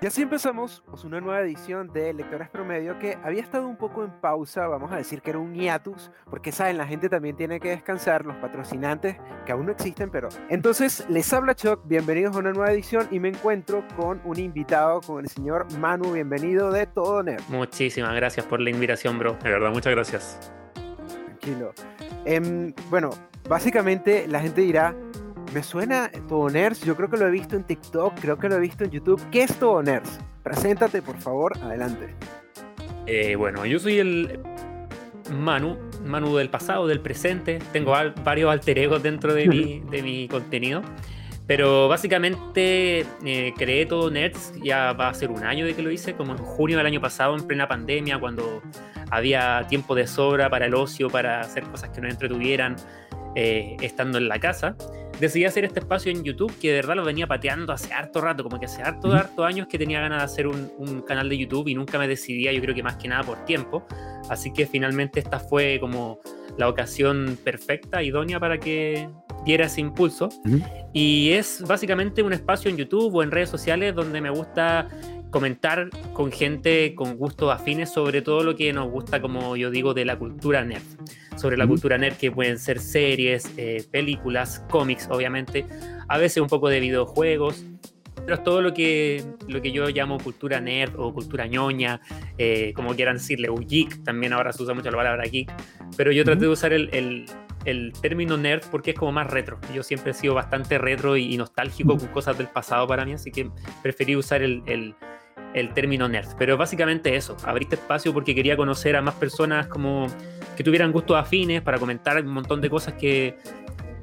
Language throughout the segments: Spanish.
Y así empezamos pues, una nueva edición de Lectores Promedio que había estado un poco en pausa, vamos a decir que era un hiatus, porque saben, la gente también tiene que descansar, los patrocinantes que aún no existen, pero... Entonces, les habla Chuck, bienvenidos a una nueva edición y me encuentro con un invitado, con el señor Manu, bienvenido de Todo Nerd. Muchísimas gracias por la invitación, bro. De verdad, muchas gracias. Tranquilo. Em, bueno, básicamente la gente dirá, me suena Todo Nerds, yo creo que lo he visto en TikTok, creo que lo he visto en YouTube. ¿Qué es Todo Nerds? Preséntate, por favor, adelante. Eh, bueno, yo soy el Manu, Manu del pasado, del presente. Tengo varios alter egos dentro de mi, de mi contenido. Pero básicamente eh, creé todo Nerds, ya va a ser un año de que lo hice, como en junio del año pasado, en plena pandemia, cuando había tiempo de sobra para el ocio, para hacer cosas que nos entretuvieran eh, estando en la casa decidí hacer este espacio en YouTube que de verdad lo venía pateando hace harto rato, como que hace harto, harto años que tenía ganas de hacer un, canal de YouTube y nunca me decidía, yo creo que más que nada por tiempo. Así que finalmente esta fue como la ocasión perfecta, idónea para que diera ese impulso. Y es básicamente un espacio en YouTube o en redes sociales donde me gusta comentar con gente con gustos afines sobre todo lo que nos gusta, como yo digo, de la cultura nerd. Sobre la cultura nerd que pueden ser series, eh, películas, cómics, obviamente, a veces un poco de videojuegos, pero es todo lo que, lo que yo llamo cultura nerd o cultura ñoña, eh, como quieran decirle, o geek, también ahora se usa mucho la palabra geek, pero yo traté de usar el, el, el, término nerd porque es como más retro. Yo siempre he sido bastante retro y, nostálgico con cosas del pasado para mí, así que preferí usar el, el término nerd. Pero básicamente eso, abriste espacio porque quería conocer a más personas como que tuvieran gustos afines para comentar un montón de cosas que,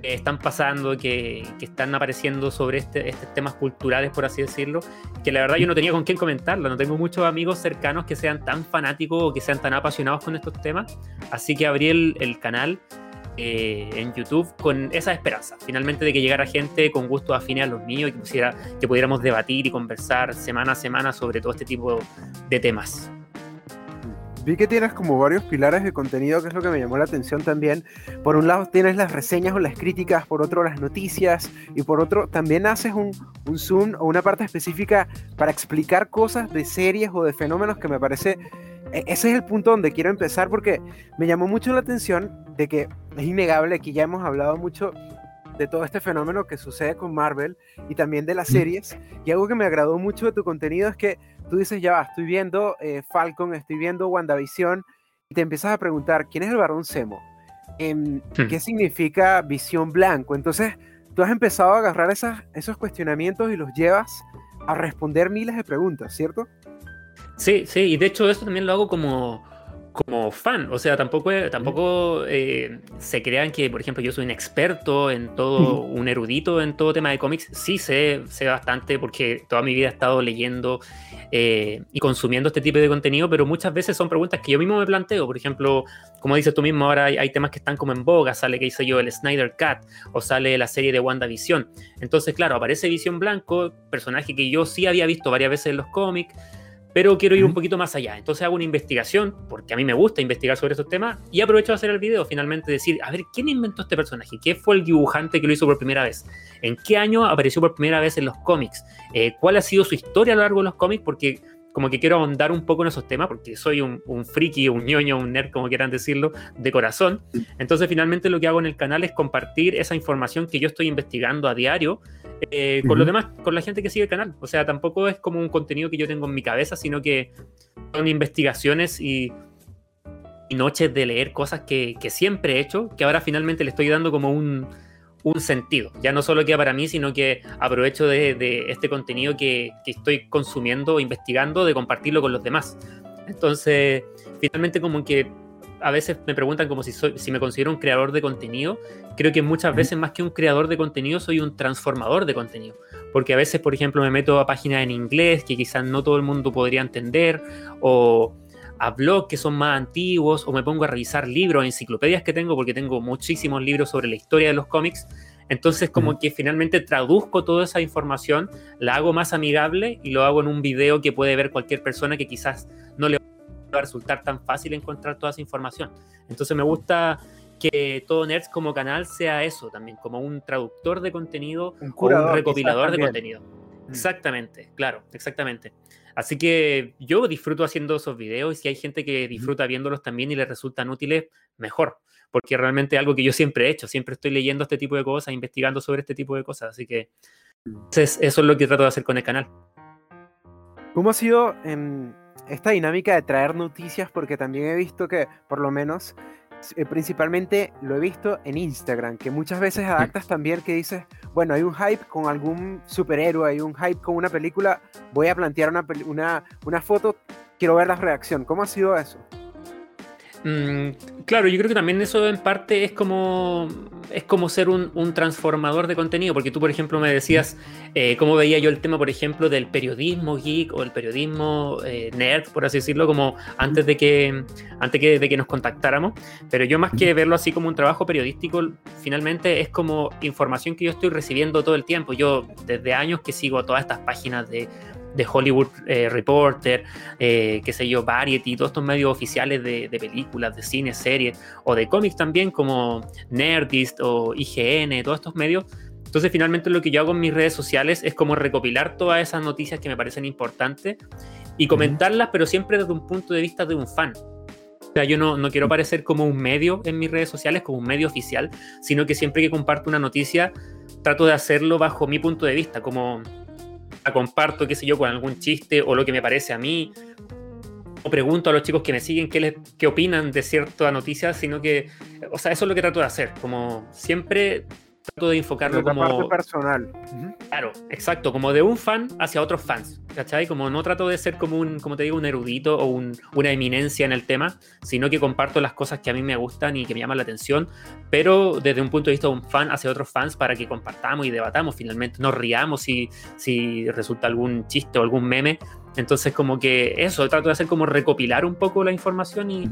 están pasando, que, están apareciendo sobre este, estos temas culturales, por así decirlo, que la verdad yo no tenía con quién comentarlo, no tengo muchos amigos cercanos que sean tan fanáticos o que sean tan apasionados con estos temas, así que abrí el, el canal eh, en YouTube con esa esperanza, finalmente de que llegara gente con gusto afines a los niños y que, pusiera, que pudiéramos debatir y conversar semana a semana sobre todo este tipo de temas. Vi que tienes como varios pilares de contenido, que es lo que me llamó la atención también. Por un lado tienes las reseñas o las críticas, por otro las noticias y por otro también haces un, un zoom o una parte específica para explicar cosas de series o de fenómenos que me parece ese es el punto donde quiero empezar porque me llamó mucho la atención de que es innegable que ya hemos hablado mucho de todo este fenómeno que sucede con Marvel y también de las series. Y algo que me agradó mucho de tu contenido es que tú dices, ya va, estoy viendo eh, Falcon, estoy viendo WandaVision, y te empiezas a preguntar, ¿quién es el varón Semo? Em, hmm. ¿Qué significa visión blanco? Entonces, tú has empezado a agarrar esas, esos cuestionamientos y los llevas a responder miles de preguntas, ¿cierto? Sí, sí, y de hecho eso también lo hago como, como fan. O sea, tampoco, tampoco eh, se crean que, por ejemplo, yo soy un experto en todo, un erudito en todo tema de cómics. Sí sé, sé bastante porque toda mi vida he estado leyendo eh, y consumiendo este tipo de contenido, pero muchas veces son preguntas que yo mismo me planteo. Por ejemplo, como dices tú mismo, ahora hay, temas que están como en boga. Sale que hice yo el Snyder Cut o sale la serie de WandaVision. Entonces, claro, aparece Visión Blanco, personaje que yo sí había visto varias veces en los cómics pero quiero ir un poquito más allá. Entonces hago una investigación, porque a mí me gusta investigar sobre estos temas, y aprovecho de hacer el video, finalmente decir, a ver, ¿quién inventó este personaje? ¿Qué fue el dibujante que lo hizo por primera vez? ¿En qué año apareció por primera vez en los cómics? Eh, ¿Cuál ha sido su historia a lo largo de los cómics? Porque como que quiero ahondar un poco en esos temas, porque soy un, un, friki, un ñoño, un nerd, como quieran decirlo, de corazón. Entonces, finalmente lo que hago en el canal es compartir esa información que yo estoy investigando a diario eh, con los demás, con la gente que sigue el canal. O sea, tampoco es como un contenido que yo tengo en mi cabeza, sino que son investigaciones y, noches de leer cosas que, siempre he hecho, que ahora finalmente le estoy dando como un, un sentido. Ya no solo queda para mí, sino que aprovecho de, este contenido que, estoy consumiendo, investigando, de compartirlo con los demás. Entonces, finalmente como que a veces me preguntan como si, soy, si me considero un creador de contenido. Creo que muchas veces más que un creador de contenido soy un transformador de contenido. Porque a veces, por ejemplo, me meto a páginas en inglés que quizás no todo el mundo podría entender o a blogs que son más antiguos o me pongo a revisar libros, enciclopedias que tengo, porque tengo muchísimos libros sobre la historia de los cómics. Entonces como que finalmente traduzco toda esa información, la hago más amigable y lo hago en un video que puede ver cualquier persona que quizás no le va a resultar tan fácil encontrar toda esa información. Entonces me gusta que todo Nerds como canal sea eso también, como un traductor de contenido un o un recopilador de contenido. Exactamente, claro, exactamente. Así que yo disfruto haciendo esos videos y si hay gente que disfruta viéndolos también y les resultan útiles, mejor, porque realmente es algo que yo siempre he hecho, siempre estoy leyendo este tipo de cosas, investigando sobre este tipo de cosas, así que eso es lo que trato de hacer con el canal. ¿Cómo ha sido en esta dinámica de traer noticias? Porque también he visto que, por lo menos, principalmente lo he visto en Instagram, que muchas veces adaptas también que dices, bueno, hay un hype con algún superhéroe, hay un hype con una película, voy a plantear una, una, una foto, quiero ver la reacción. ¿Cómo ha sido eso? Mm, claro, yo creo que también eso en parte es como, es como ser un, transformador de contenido, porque tú, por ejemplo, me decías eh, cómo veía yo el tema, por ejemplo, del periodismo geek o el periodismo eh, nerd, por así decirlo, como antes de que, antes de que nos contactáramos. Pero yo más que verlo así como un trabajo periodístico, finalmente es como información que yo estoy recibiendo todo el tiempo. Yo desde años que sigo todas estas páginas de de Hollywood eh, Reporter, eh, qué sé yo, Variety, todos estos medios oficiales de, películas, de cine, series, o de cómics también, como Nerdist o IGN, todos estos medios. Entonces, finalmente lo que yo hago en mis redes sociales es como recopilar todas esas noticias que me parecen importantes y comentarlas, pero siempre desde un punto de vista de un fan. O sea, yo no, no quiero parecer como un medio en mis redes sociales, como un medio oficial, sino que siempre que comparto una noticia, trato de hacerlo bajo mi punto de vista, como comparto, qué sé yo, con algún chiste o lo que me parece a mí. O pregunto a los chicos que me siguen qué, les, qué opinan de cierta noticia, sino que, o sea, eso es lo que trato de hacer. Como siempre trato de enfocarlo como... Parte personal. Claro, exacto, como de un fan hacia otros fans, ¿cachai? Como no trato de ser como un, como te digo, un erudito o una eminencia en el tema, sino que comparto las cosas que a mí me gustan y que me llaman la atención, pero desde un punto de vista de un fan hacia otros fans para que compartamos y debatamos finalmente, nos riamos si, si resulta algún chiste o algún meme. Entonces como que eso, trato de hacer como recopilar un poco la información y,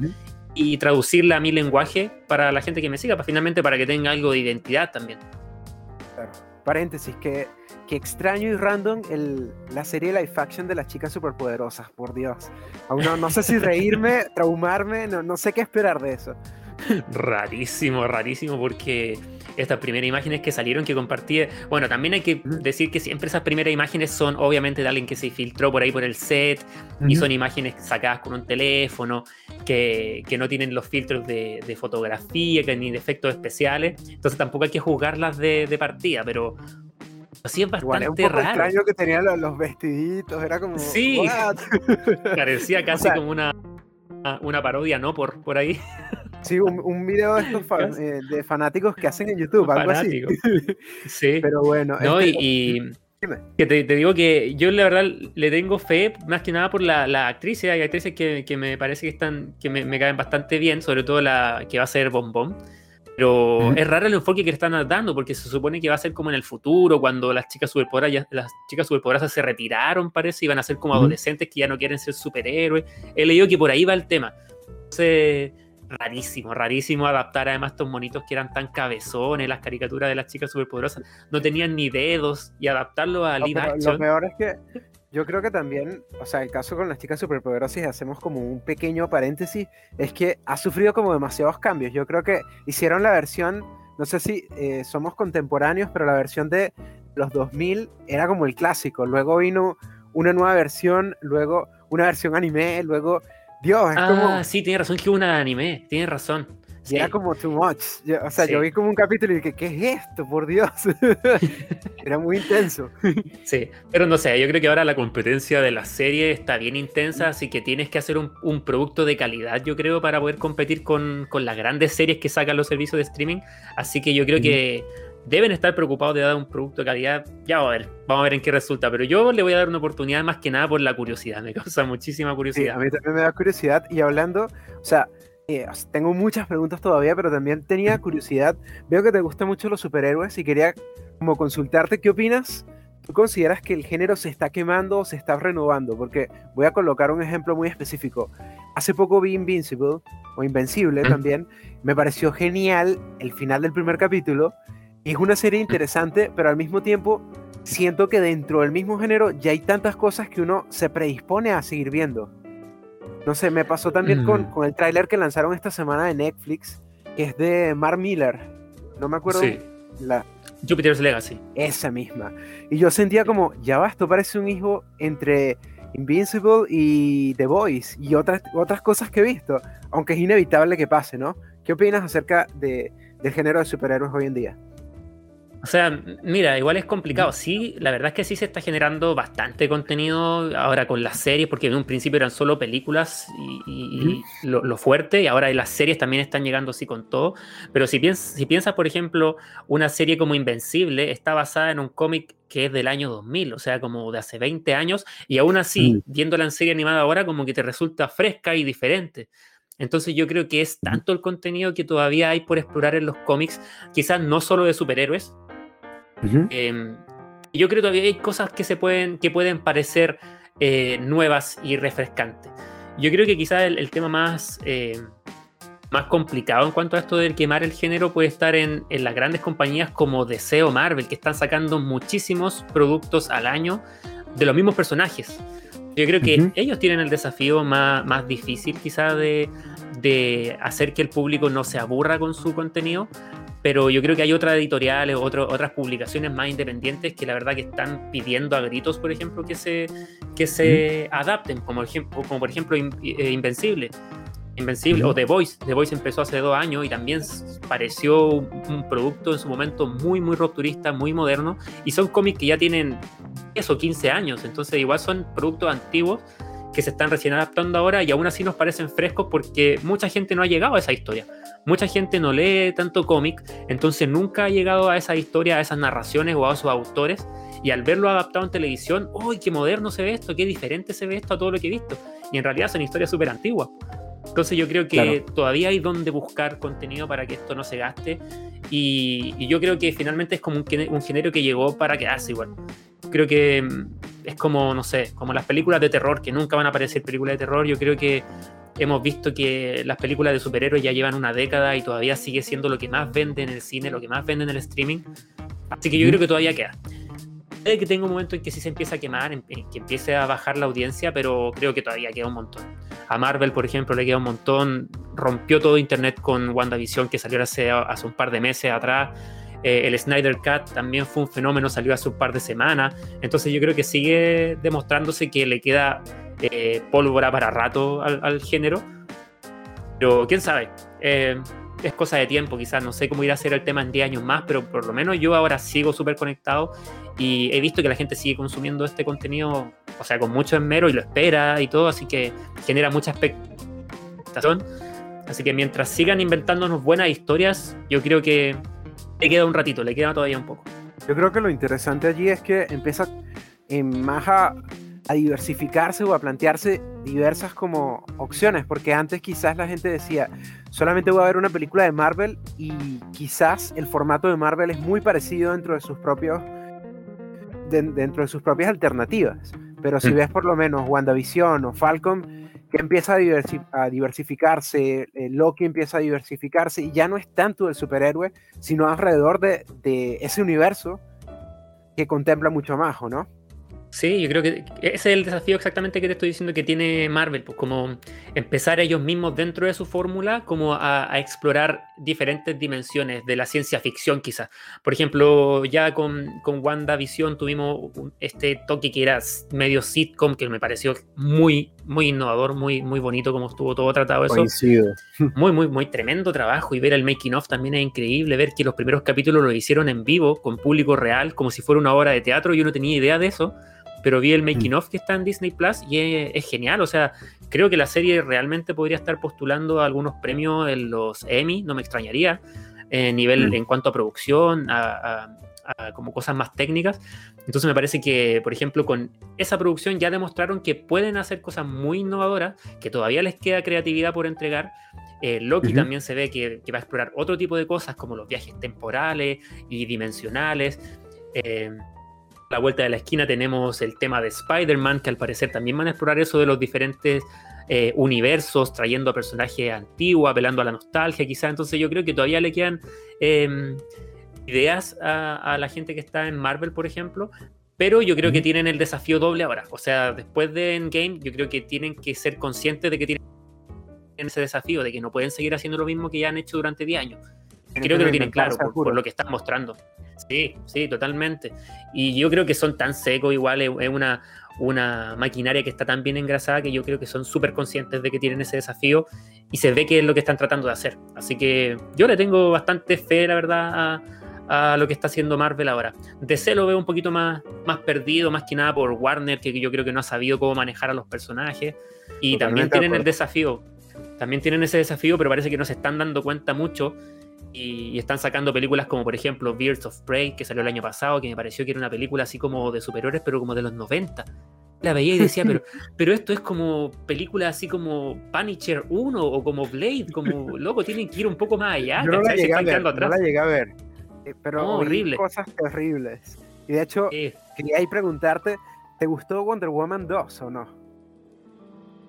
y traducirla a mi lenguaje para la gente que me siga, para finalmente para que tenga algo de identidad también. Claro. Paréntesis, que, que extraño y random el, la serie live action de las chicas superpoderosas, por Dios. Aún no, no sé si reírme, traumarme, no, no sé qué esperar de eso. Rarísimo, rarísimo, porque estas primeras imágenes que salieron, que compartí, bueno, también hay que decir que siempre esas primeras imágenes son obviamente de alguien que se filtró por ahí por el set, y son imágenes sacadas con un teléfono, que, que no tienen los filtros de, de, fotografía, que ni de efectos especiales, entonces tampoco hay que juzgarlas de, de partida, pero así es bastante poco raro. extraño que tenían los, vestiditos, era como... Sí, parecía casi como una, una parodia, ¿no? Por, por ahí. Sí, un, video de, estos eh, de fanáticos que hacen en YouTube, algo así. Sí. Pero bueno. No, este, y, que te, digo que yo la verdad le tengo fe más que nada por la, la actriz. Hay actrices que, que, me parece que están que me, me, caen bastante bien, sobre todo la que va a ser Bombón. Pero es raro el enfoque que le están dando, porque se supone que va a ser como en el futuro, cuando las chicas superpoderosas, las chicas superpoderosas se retiraron, parece, y van a ser como adolescentes que ya no quieren ser superhéroes. He leído que por ahí va el tema. Entonces, rarísimo, rarísimo adaptar además estos monitos que eran tan cabezones, las caricaturas de las chicas superpoderosas, no tenían ni dedos y adaptarlo a live Lo peor es que yo creo que también, o sea, el caso con las chicas superpoderosas, hacemos como un pequeño paréntesis, es que ha sufrido como demasiados cambios. Yo creo que hicieron la versión, no sé si eh, somos contemporáneos, pero la versión de los 2000 era como el clásico. Luego vino una nueva versión, luego una versión anime, luego Dios, es ah, sí, tiene razón que una anime, tiene razón. Era como too much. o sea, yo vi como un capítulo y dije, ¿qué es esto? Por Dios. Era muy intenso. sí, pero no sé, yo creo que ahora la competencia de la serie está bien intensa, así que tienes que hacer un, un producto de calidad, yo creo, para poder competir con, con, las grandes series que sacan los servicios de streaming. Así que yo creo que deben estar preocupados de dar un producto de calidad. Ya vamos a ver, vamos a ver en qué resulta. Pero yo le voy a dar una oportunidad más que nada por la curiosidad. Me causa muchísima curiosidad. a mí también me da curiosidad. Y hablando, o sea, eh, tengo muchas preguntas todavía, pero también tenía curiosidad. Veo que te gustan mucho los superhéroes y quería como consultarte qué opinas. ¿Tú consideras que el género se está quemando o se está renovando? Porque voy a colocar un ejemplo muy específico. Hace poco vi Invincible, o Invencible también. Me pareció genial el final del primer capítulo es una serie interesante, pero al mismo tiempo siento que dentro del mismo género ya hay tantas cosas que uno se predispone a seguir viendo. No sé, me pasó también con, mm. con, el tráiler que lanzaron esta semana de Netflix, que es de Mark Miller. No me acuerdo La, Jupiter's Legacy. Esa misma. Y yo sentía como, ya va, esto parece un hijo entre Invincible y The Voice y otras, otras cosas que he visto, aunque es inevitable que pase, ¿no? ¿Qué opinas acerca de, del género de superhéroes hoy en día? O sea, mira, igual es complicado. Sí, la verdad es que sí se está generando bastante contenido ahora con las series, porque en un principio eran solo películas y, lo, fuerte, y ahora las series también están llegando así con todo. Pero si, piensas, si piensas, por ejemplo, una serie como Invencible, está basada en un cómic que es del año 2000, o sea, como de hace 20 años, y aún así, viéndola en serie animada ahora, como que te resulta fresca y diferente. Entonces yo creo que es tanto el contenido que todavía hay por explorar en los cómics, quizás no solo de superhéroes, Em, yo creo que todavía hay cosas que se pueden, que pueden parecer eh, nuevas y refrescantes. Yo creo que quizás el, tema más, eh, más complicado en cuanto a esto del quemar el género puede estar en, en, las grandes compañías como DC o Marvel, que están sacando muchísimos productos al año de los mismos personajes. Yo creo que ellos tienen el desafío más, más difícil quizás de, de hacer que el público no se aburra con su contenido, pero yo creo que hay otras editoriales, otras publicaciones más independientes que la verdad que están pidiendo a gritos, por ejemplo, que se, que se adapten, como, ejemplo, como por ejemplo eh, Invencible. Invencible o The Voice. The Voice empezó hace dos años y también pareció un producto en su momento muy, muy rupturista, muy moderno. Y son cómics que ya tienen 10 o 15 años, entonces igual son productos antiguos que se están recién adaptando ahora y aún así nos parecen frescos porque mucha gente no ha llegado a esa historia. Mucha gente no lee tanto cómic, entonces nunca ha llegado a esa historia, a esas narraciones o a esos autores. Y al verlo adaptado en televisión, ¡uy, qué moderno se ve esto! ¡Qué diferente se ve esto a todo lo que he visto! Y en realidad son historias súper antiguas. Entonces yo creo que todavía hay donde buscar contenido para que esto no se gaste. Y, yo creo que finalmente es como un, un género que llegó para quedarse igual. Creo que mm, es como, no sé, como las películas de terror, que nunca van a aparecer películas de terror. Yo creo que hemos visto que las películas de superhéroes ya llevan una década y todavía sigue siendo lo que más vende en el cine, lo que más vende en el streaming. Así que yo creo que todavía queda. Puede que tenga un momento en que sí se empieza a quemar, en, que empiece a bajar la audiencia, pero creo que todavía queda un montón. A Marvel, por ejemplo, le queda un montón. Rompió todo Internet con WandaVision, que salió hace, hace un par de meses atrás. Eh, el Snyder Cut también fue un fenómeno, salió hace un par de semanas. Entonces yo creo que sigue demostrándose que le queda eh, pólvora para rato al, género. Pero quién sabe, eh, es cosa de tiempo, quizás no sé cómo irá a ser el tema en 10 años más, pero por lo menos yo ahora sigo súper conectado y he visto que la gente sigue consumiendo este contenido, o sea, con mucho esmero y lo espera y todo, así que genera mucha expectación. Así que mientras sigan inventándonos buenas historias, yo creo que le queda un ratito, le queda todavía un poco. Yo creo que lo interesante allí es que empieza en más a, diversificarse o a plantearse diversas como opciones, porque antes quizás la gente decía, solamente voy a ver una película de Marvel y quizás el formato de Marvel es muy parecido dentro de sus propios dentro de sus propias alternativas. Pero si mm. ves por lo menos WandaVision o Falcon, que empieza a, diversificarse, eh, Loki empieza a diversificarse y ya no es tanto el superhéroe, sino alrededor de, ese universo que contempla mucho más, ¿no? Sí, yo creo que ese es el desafío exactamente que te estoy diciendo que tiene Marvel, pues como empezar ellos mismos dentro de su fórmula, como a, explorar diferentes dimensiones de la ciencia ficción quizás. Por ejemplo, ya con, con WandaVision tuvimos este toque que era medio sitcom, que me pareció muy, muy innovador, muy, muy bonito como estuvo todo tratado eso. Muy, muy, muy tremendo trabajo y ver el making of también es increíble, ver que los primeros capítulos lo hicieron en vivo, con público real, como si fuera una obra de teatro, yo no tenía idea de eso pero vi el making mm. of que está en Disney Plus y es, genial. O sea, creo que la serie realmente podría estar postulando a algunos premios en los Emmy, no me extrañaría, en nivel mm. en cuanto a producción, a, como cosas más técnicas. Entonces me parece que, por ejemplo, con esa producción ya demostraron que pueden hacer cosas muy innovadoras, que todavía les queda creatividad por entregar. Eh, Loki también se ve que, que, va a explorar otro tipo de cosas como los viajes temporales y dimensionales. Eh, la vuelta de la esquina tenemos el tema de Spider-Man, que al parecer también van a explorar eso de los diferentes eh, universos, trayendo a personajes antiguos, apelando a la nostalgia quizá. Entonces yo creo que todavía le quedan em, ideas a, la gente que está en Marvel, por ejemplo. Pero yo creo que tienen el desafío doble ahora. O sea, después de Endgame, yo creo que tienen que ser conscientes de que tienen ese desafío, de que no pueden seguir haciendo lo mismo que ya han hecho durante 10 años. creo que lo tienen claro por, lo que están mostrando. Sí, sí, totalmente. Y yo creo que son tan secos, igual es, una, una maquinaria que está tan bien engrasada que yo creo que son súper conscientes de que tienen ese desafío y se ve que es lo que están tratando de hacer. Así que yo le tengo bastante fe, la verdad, a, lo que está haciendo Marvel ahora. DC lo veo un poquito más, más perdido, más que nada por Warner, que yo creo que no ha sabido cómo manejar a los personajes. Y también tienen el desafío. También tienen ese desafío, pero parece que no se están dando cuenta mucho y, están sacando películas como por ejemplo Birds of Prey, que salió el año pasado, que me pareció que era una película así como de superhéroes, pero como de los 90. La veía y decía, pero, pero esto es como película así como Punisher 1 o como Blade, como loco, tienen que ir un poco más allá. no la llegué a ver, no la llegué a ver. Eh, pero horrible. cosas terribles. Y de hecho, quería ahí preguntarte, ¿te gustó Wonder Woman 2 o no?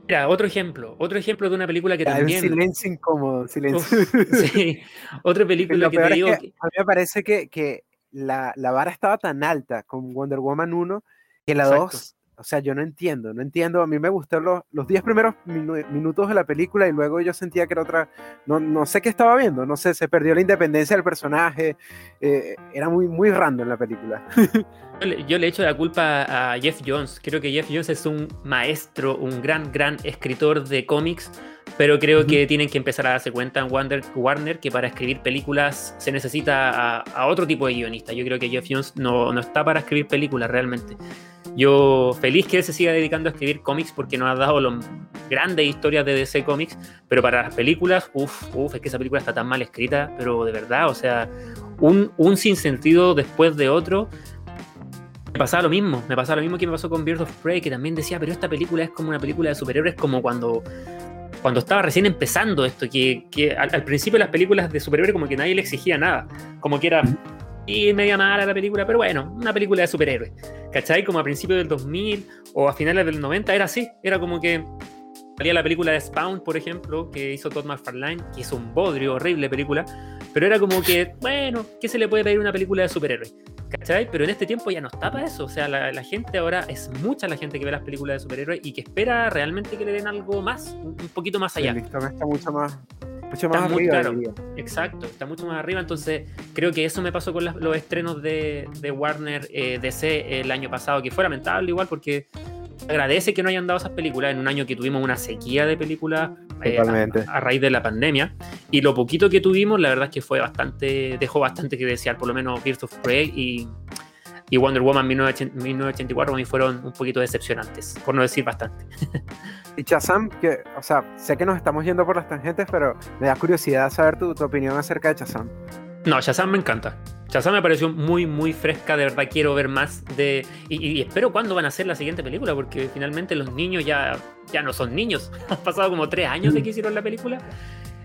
Mira, otro ejemplo, otro ejemplo de una película que también. silencio incómodo, silencio. sí, otra película que te digo. a mí me parece que, que la, la, vara estaba tan alta con Wonder Woman 1 que la 2 o sea, yo no entiendo, no entiendo. A mí me gustaron los, los diez primeros minutos de la película y luego yo sentía que era otra. No, no sé qué estaba viendo, no sé, se perdió la independencia del personaje. Eh, era muy, muy random la película. yo, le, echo la culpa a Jeff Jones. Creo que Jeff Jones es un maestro, un gran, gran escritor de cómics. Pero creo que tienen que empezar a darse cuenta en Warner que para escribir películas se necesita a, otro tipo de guionista. Yo creo que Jeff Jones no, no está para escribir películas realmente. Yo feliz que él se siga dedicando a escribir cómics porque nos ha dado las grandes historias de DC Comics, pero para las películas, uff, uff, es que esa película está tan mal escrita, pero de verdad, o sea, un, un sinsentido después de otro. Me pasaba lo mismo, me pasaba lo mismo que me pasó con Birds of Prey, que también decía, pero esta película es como una película de superhéroes, como cuando cuando estaba recién empezando esto, que, que al, al, principio las películas de superhéroes como que nadie le exigía nada, como que era y media mala la película, pero bueno, una película de superhéroes. ¿Cachai? Como a principios del 2000 o a finales del 90 era así. Era como que salía la película de Spawn, por ejemplo, que hizo Todd McFarlane, que es un bodrio, horrible película. Pero era como que, bueno, ¿qué se le puede pedir una película de superhéroes? ¿Cachai? Pero en este tiempo ya no está para eso. O sea, la, gente ahora es mucha la gente que ve las películas de superhéroes y que espera realmente que le den algo más, un, poquito más allá. está mucho más mucho más arriba. exacto, está mucho más arriba. Entonces, creo que eso me pasó con los estrenos de, Warner eh, DC el año pasado, que fue lamentable igual porque agradece que no hayan dado esas películas en un año que tuvimos una sequía de películas eh, a, raíz de la pandemia. Y lo poquito que tuvimos, la verdad es que fue bastante, dejó bastante que desear, por lo menos Birds of Prey y, y Wonder Woman 1984 a mí fueron un poquito decepcionantes, por no decir bastante. Y Chazam, que, o sea, sé que nos estamos yendo por las tangentes, pero me da curiosidad saber tu, tu opinión acerca de Chazam. No, Shazam me encanta. Shazam me pareció muy, muy fresca. De verdad, quiero ver más de. Y, espero cuándo van a hacer la siguiente película, porque finalmente los niños ya, ya no son niños. Han pasado como tres años de que hicieron la película.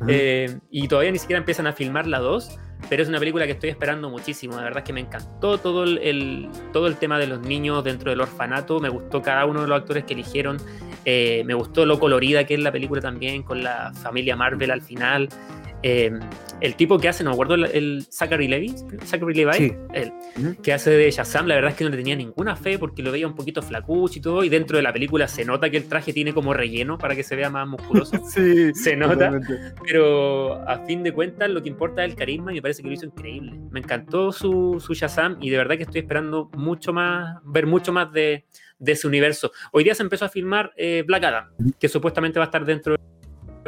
Eh, y todavía ni siquiera empiezan a filmar la 2. Pero es una película que estoy esperando muchísimo. De verdad que me encantó todo el, todo el tema de los niños dentro del orfanato. Me gustó cada uno de los actores que eligieron. Eh, me gustó lo colorida que es la película también, con la familia Marvel al final. Eh, el tipo que hace, no me acuerdo, el, Zachary Levi, Zachary Levi, el, que hace de Shazam, la verdad es que no le tenía ninguna fe porque lo veía un poquito flacucho y todo, y dentro de la película se nota que el traje tiene como relleno para que se vea más musculoso. sí, se nota, pero a fin de cuentas lo que importa es el carisma y me parece que lo hizo increíble. Me encantó su, su Shazam y de verdad que estoy esperando mucho más, ver mucho más de, de ese universo. Hoy día se empezó a filmar eh, Black Adam, que supuestamente va a estar dentro de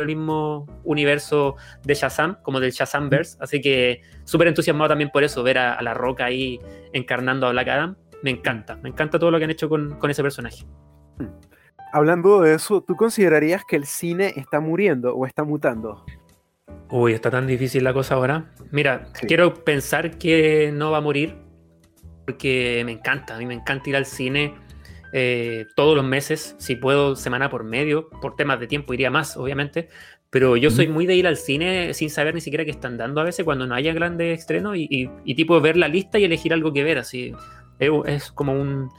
el mismo universo de Shazam, como del Shazamverse. Así que súper entusiasmado también por eso, ver a, La Roca ahí encarnando a Black Adam. Me encanta, me encanta todo lo que han hecho con, ese personaje. Hablando de eso, ¿tú considerarías que el cine está muriendo o está mutando? Uy, está tan difícil la cosa ahora. Mira, quiero pensar que no va a morir, porque me encanta, a mí me encanta ir al cine eh, todos los meses, si puedo, semana por medio, por temas de tiempo iría más, obviamente, pero yo soy muy de ir al cine sin saber ni siquiera qué están dando a veces cuando no haya grandes estrenos y, tipo ver la lista y elegir algo que ver, así. Es, como un,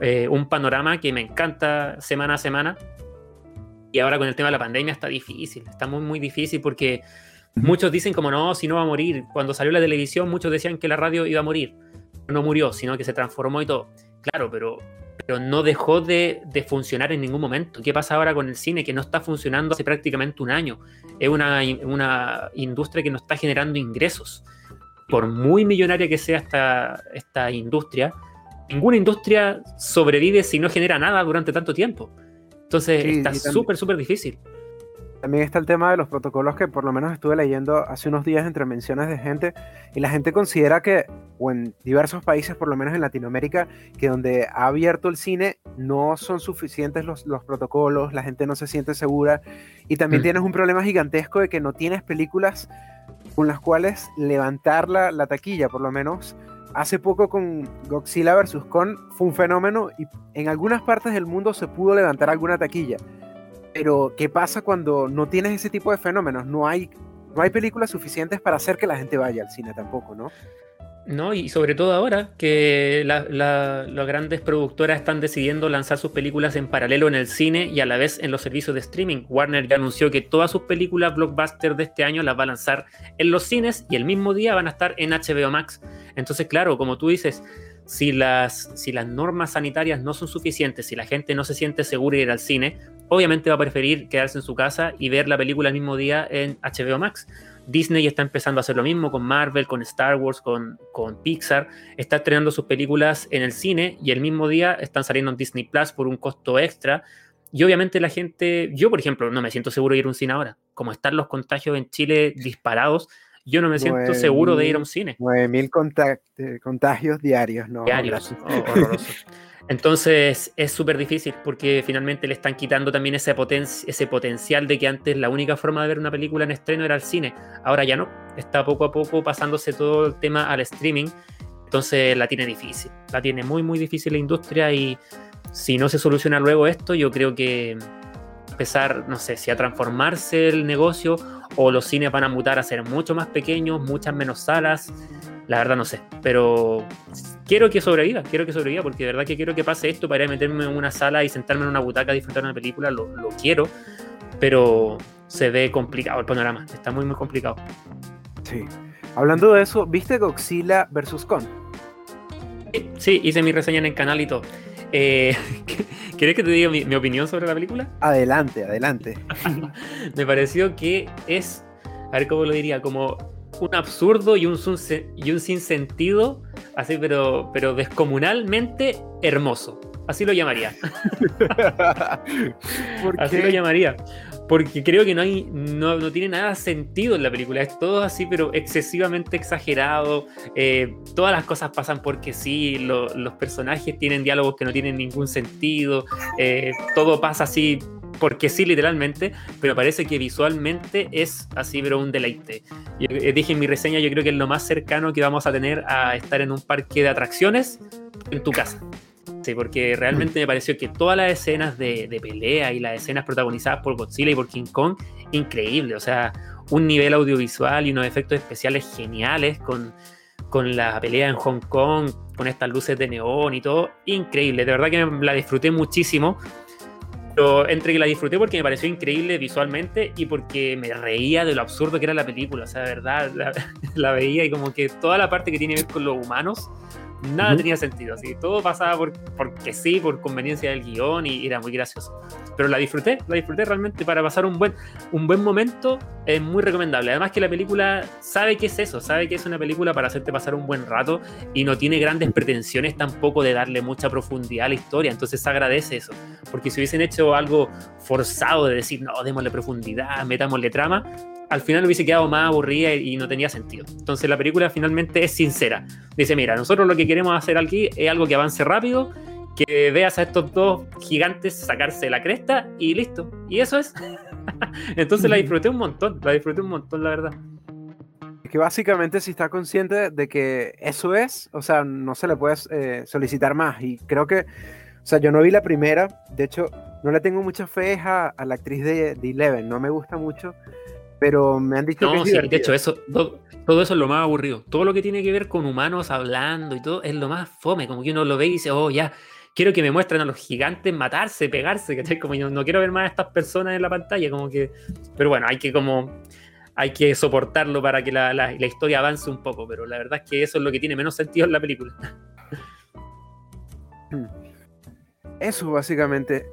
eh, un panorama que me encanta semana a semana. Y ahora con el tema de la pandemia está difícil, está muy, muy difícil porque muchos dicen como no, si no va a morir. Cuando salió la televisión muchos decían que la radio iba a morir. No murió, sino que se transformó y todo. Claro, pero, pero no dejó de, funcionar en ningún momento. ¿Qué pasa ahora con el cine? Que no está funcionando hace prácticamente un año. Es una, una industria que no está generando ingresos. Por muy millonaria que sea esta, esta industria, ninguna industria sobrevive si no genera nada durante tanto tiempo. Entonces está súper, súper difícil. También está el tema de los protocolos que por lo menos estuve leyendo hace unos días entre menciones de gente y la gente considera que, o en diversos países, por lo menos en Latinoamérica, que donde ha abierto el cine no son suficientes los, los protocolos, la gente no se siente segura y también mm. tienes un problema gigantesco de que no tienes películas con las cuales levantar la, la taquilla, por lo menos hace poco con Godzilla vs. Kong fue un fenómeno y en algunas partes del mundo se pudo levantar alguna taquilla. Pero, ¿qué pasa cuando no tienes ese tipo de fenómenos? No hay, no hay películas suficientes para hacer que la gente vaya al cine tampoco, ¿no? No, y sobre todo ahora que las grandes productoras están decidiendo lanzar sus películas en paralelo en el cine y a la vez en los servicios de streaming. Warner ya anunció que todas sus películas blockbuster de este año las va a lanzar en los cines y el mismo día van a estar en HBO Max. Entonces, claro, como tú dices, si las, si las normas sanitarias no son suficientes, si la gente no se siente segura de ir al cine, obviamente va a preferir quedarse en su casa y ver la película el mismo día en HBO Max. Disney está empezando a hacer lo mismo con Marvel, con Star Wars, con, con Pixar. Está estrenando sus películas en el cine y el mismo día están saliendo en Disney Plus por un costo extra. Y obviamente la gente, yo por ejemplo, no me siento seguro de ir a un cine ahora. Como están los contagios en Chile disparados, yo no me siento seguro de ir a un cine. 9.000 eh, contagios diarios, ¿no? Diarios, Entonces es súper difícil porque finalmente le están quitando también ese, ese potencial de que antes la única forma de ver una película en estreno era el cine. Ahora ya no. Está poco a poco pasándose todo el tema al streaming. Entonces la tiene difícil. La tiene muy, muy difícil la industria y si no se soluciona luego esto, yo creo que empezar, no sé, si a transformarse el negocio o los cines van a mutar a ser mucho más pequeños, muchas menos salas. La verdad no sé, pero quiero que sobreviva, quiero que sobreviva, porque de verdad que quiero que pase esto para ir a meterme en una sala y sentarme en una butaca a disfrutar una película, lo, quiero, pero se ve complicado el panorama, está muy, muy complicado. Sí. Hablando de eso, ¿viste Godzilla vs. Kong? Sí, hice mi reseña en el canal y todo. Eh, ¿Quieres que te diga mi, opinión sobre la película? Adelante, adelante. Me pareció que es, a ver cómo lo diría, como un absurdo y un, y un sinsentido, así, pero, pero descomunalmente hermoso. Así lo llamaría. así lo llamaría. Porque creo que no hay. No, no, tiene nada sentido en la película. Es todo así, pero excesivamente exagerado. Eh, todas las cosas pasan porque sí. los personajes tienen diálogos que no tienen ningún sentido. Eh, todo pasa así porque sí, literalmente, pero parece que visualmente es así, pero un deleite. Yo eh, dije en mi reseña, yo creo que es lo más cercano que vamos a tener a estar en un parque de atracciones en tu casa. Sí, porque realmente me pareció que todas las escenas de, pelea y las escenas protagonizadas por Godzilla y por King Kong, increíble. O sea, un nivel audiovisual y unos efectos especiales geniales con, con la pelea en Hong Kong, con estas luces de neón y todo, increíble. De verdad que la disfruté muchísimo. Pero entre que la disfruté porque me pareció increíble visualmente y porque me reía de lo absurdo que era la película. O sea, de verdad, la, veía y como que toda la parte que tiene que ver con los humanos, nada tenía sentido. Así, todo pasaba por, porque sí, por conveniencia del guion y era muy gracioso. Pero la disfruté, la disfruté realmente para pasar un buen, un buen momento. Es muy recomendable. Además que la película sabe que es eso, sabe que es una película para hacerte pasar un buen rato y no tiene grandes pretensiones tampoco de darle mucha profundidad a la historia. Entonces agradece eso. Porque si hubiesen hecho algo forzado de decir, no, démosle profundidad, metámosle trama, al final hubiese quedado más aburrida y no tenía sentido. Entonces la película finalmente es sincera. Dice, mira, nosotros lo que queremos hacer aquí es algo que avance rápido que veas a estos dos gigantes sacarse la cresta y listo. Y eso es. Entonces la disfruté un montón, la disfruté un montón, la verdad. Que básicamente si está consciente de que eso es, o sea, no se le puede eh, solicitar más. Y creo que, o sea, yo no vi la primera, de hecho, no le tengo mucha fe a, la actriz de, de, Eleven, no me gusta mucho, pero me han dicho que sí, de hecho, eso, todo, todo, eso es lo más aburrido. Todo lo que tiene que ver con humanos hablando y todo es lo más fome, como que uno lo ve y dice, oh, ya, quiero que me muestren a los gigantes matarse, pegarse, ¿cachai? Como yo no quiero ver más a estas personas en la pantalla, como que... Pero bueno, hay que como... Hay que soportarlo para que la, la, historia avance un poco, pero la verdad es que eso es lo que tiene menos sentido en la película. Eso, básicamente.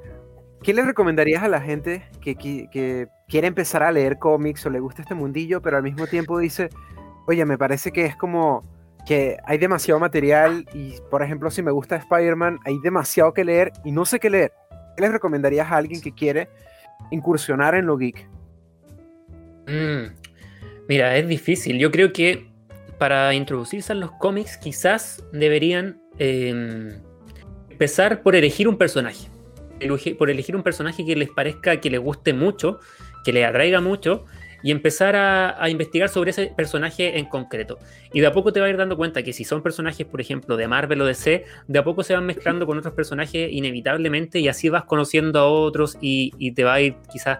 ¿Qué le recomendarías a la gente que, quiere empezar a leer cómics o le gusta este mundillo, pero al mismo tiempo dice, oye, me parece que es como que hay demasiado material y, por ejemplo, si me gusta Spider-Man, hay demasiado que leer y no sé qué leer? ¿Qué le recomendarías a alguien que quiere incursionar en lo geek? Mm, mira, es difícil. Yo creo que para introducirse en los cómics quizás deberían em, empezar por elegir un personaje. Por elegir un personaje que les parezca que les guste mucho, que les atraiga mucho y empezar a, investigar sobre ese personaje en concreto. Y de a poco te vas a ir dando cuenta que si son personajes, por ejemplo, de Marvel o de DC, de a poco se van mezclando con otros personajes inevitablemente y así vas conociendo a otros y, y te va a ir quizás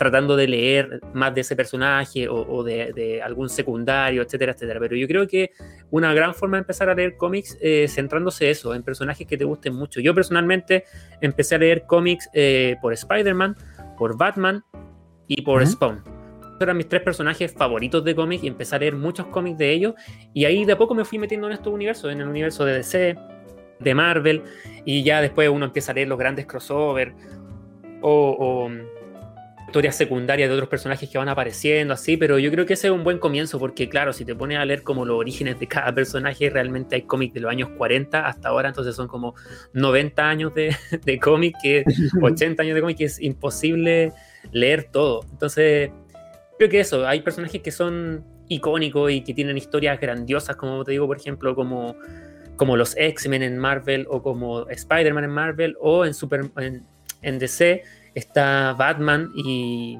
tratando de leer más de ese personaje o, de, algún secundario, etcétera, etcétera. Pero yo creo que una gran forma de empezar a leer cómics eh, centrándose eso, en personajes que te gusten mucho. Yo personalmente empecé a leer cómics eh, por Spider-Man, por Batman y por Spawn. Esos eran mis tres personajes favoritos de cómics y empecé a leer muchos cómics de ellos. Y ahí de a poco me fui metiendo en estos universos, en el universo de DC, de Marvel, y ya después uno empieza a leer los grandes crossover o historias secundarias de otros personajes que van apareciendo, así, pero yo creo que ese es un buen comienzo, porque claro, si te pones a leer como los orígenes de cada personaje, realmente hay cómics de los años 40 hasta ahora, entonces son como 90 años de, de cómic, que 80 años de cómic, que es imposible leer todo. Entonces, creo que eso, hay personajes que son icónicos y que tienen historias grandiosas, como te digo, por ejemplo, como, como los X-Men en Marvel o como Spider-Man en Marvel o en, Super, en, en DC está Batman y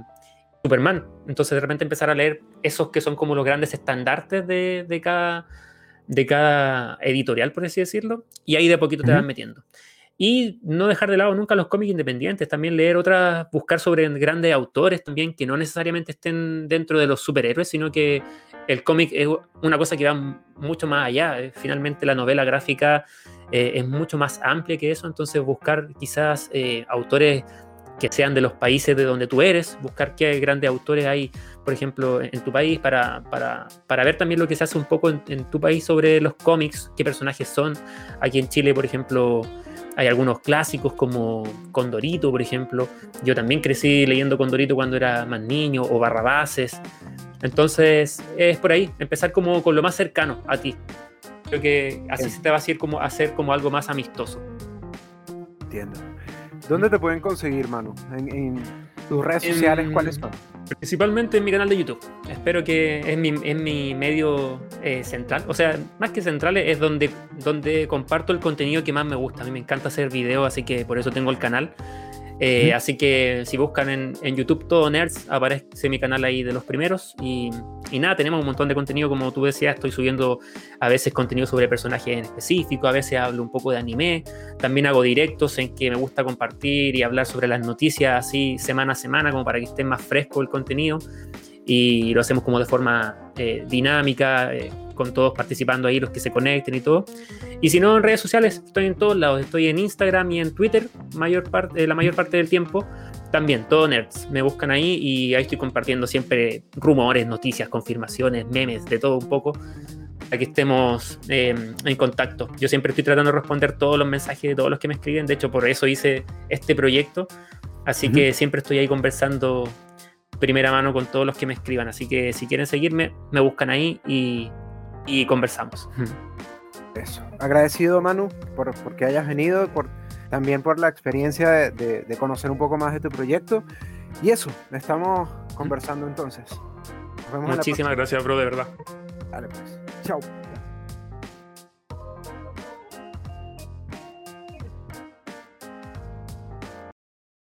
Superman. Entonces de repente empezar a leer esos que son como los grandes estandartes de, cada, de cada editorial, por así decirlo, y ahí de poquito te van metiendo. Y no dejar de lado nunca los cómics independientes, también leer otras, buscar sobre grandes autores también que no necesariamente estén dentro de los superhéroes, sino que el cómic es una cosa que va mucho más allá. Eh, finalmente la novela gráfica eh, es mucho más amplia que eso, entonces buscar quizás eh, autores que sean de los países de donde tú eres, buscar qué grandes autores hay, por ejemplo, en, tu país, para, para, para, ver también lo que se hace un poco en, tu país sobre los cómics, qué personajes son. Aquí en Chile, por ejemplo, hay algunos clásicos como Condorito, por ejemplo. Yo también crecí leyendo Condorito cuando era más niño, o Barrabases. Entonces, es por ahí, empezar como con lo más cercano a ti. Creo que así se te va a hacer como, hacer como algo más amistoso. Entiendo. ¿Dónde te pueden conseguir, Manu? En, tus redes sociales, ¿cuáles son? Principalmente en mi canal de YouTube. Espero que es mi, mi medio eh, central. O sea, más que central, es donde, donde comparto el contenido que más me gusta. A mí me encanta hacer videos, así que por eso tengo el canal. Eh, así que si buscan en, YouTube todo Nerds, aparece mi canal ahí de los primeros. Y, nada, tenemos un montón de contenido, como tú decías, estoy subiendo a veces contenido sobre personajes en específico, a veces hablo un poco de anime, también hago directos en que me gusta compartir y hablar sobre las noticias así semana a semana, como para que esté más fresco el contenido. Y lo hacemos como de forma eh, dinámica. Eh, con todos participando ahí, los que se conecten y todo. Y si no, en redes sociales, estoy en todos lados. Estoy en Instagram y en Twitter mayor parte, la mayor parte del tiempo. También, todo nerds. Me buscan ahí y ahí estoy compartiendo siempre rumores, noticias, confirmaciones, memes, de todo un poco. Para que estemos em, en contacto. Yo siempre estoy tratando de responder todos los mensajes de todos los que me escriben. De hecho, por eso hice este proyecto. Así que siempre estoy ahí conversando primera mano con todos los que me escriban. Así que si quieren seguirme, me buscan ahí y y conversamos. Eso. Agradecido, Manu, por, que hayas venido, por, también por la experiencia de, conocer un poco más de tu proyecto. Y eso, estamos conversando entonces. Muchísimas gracias, bro, de verdad. Dale, pues. Chao.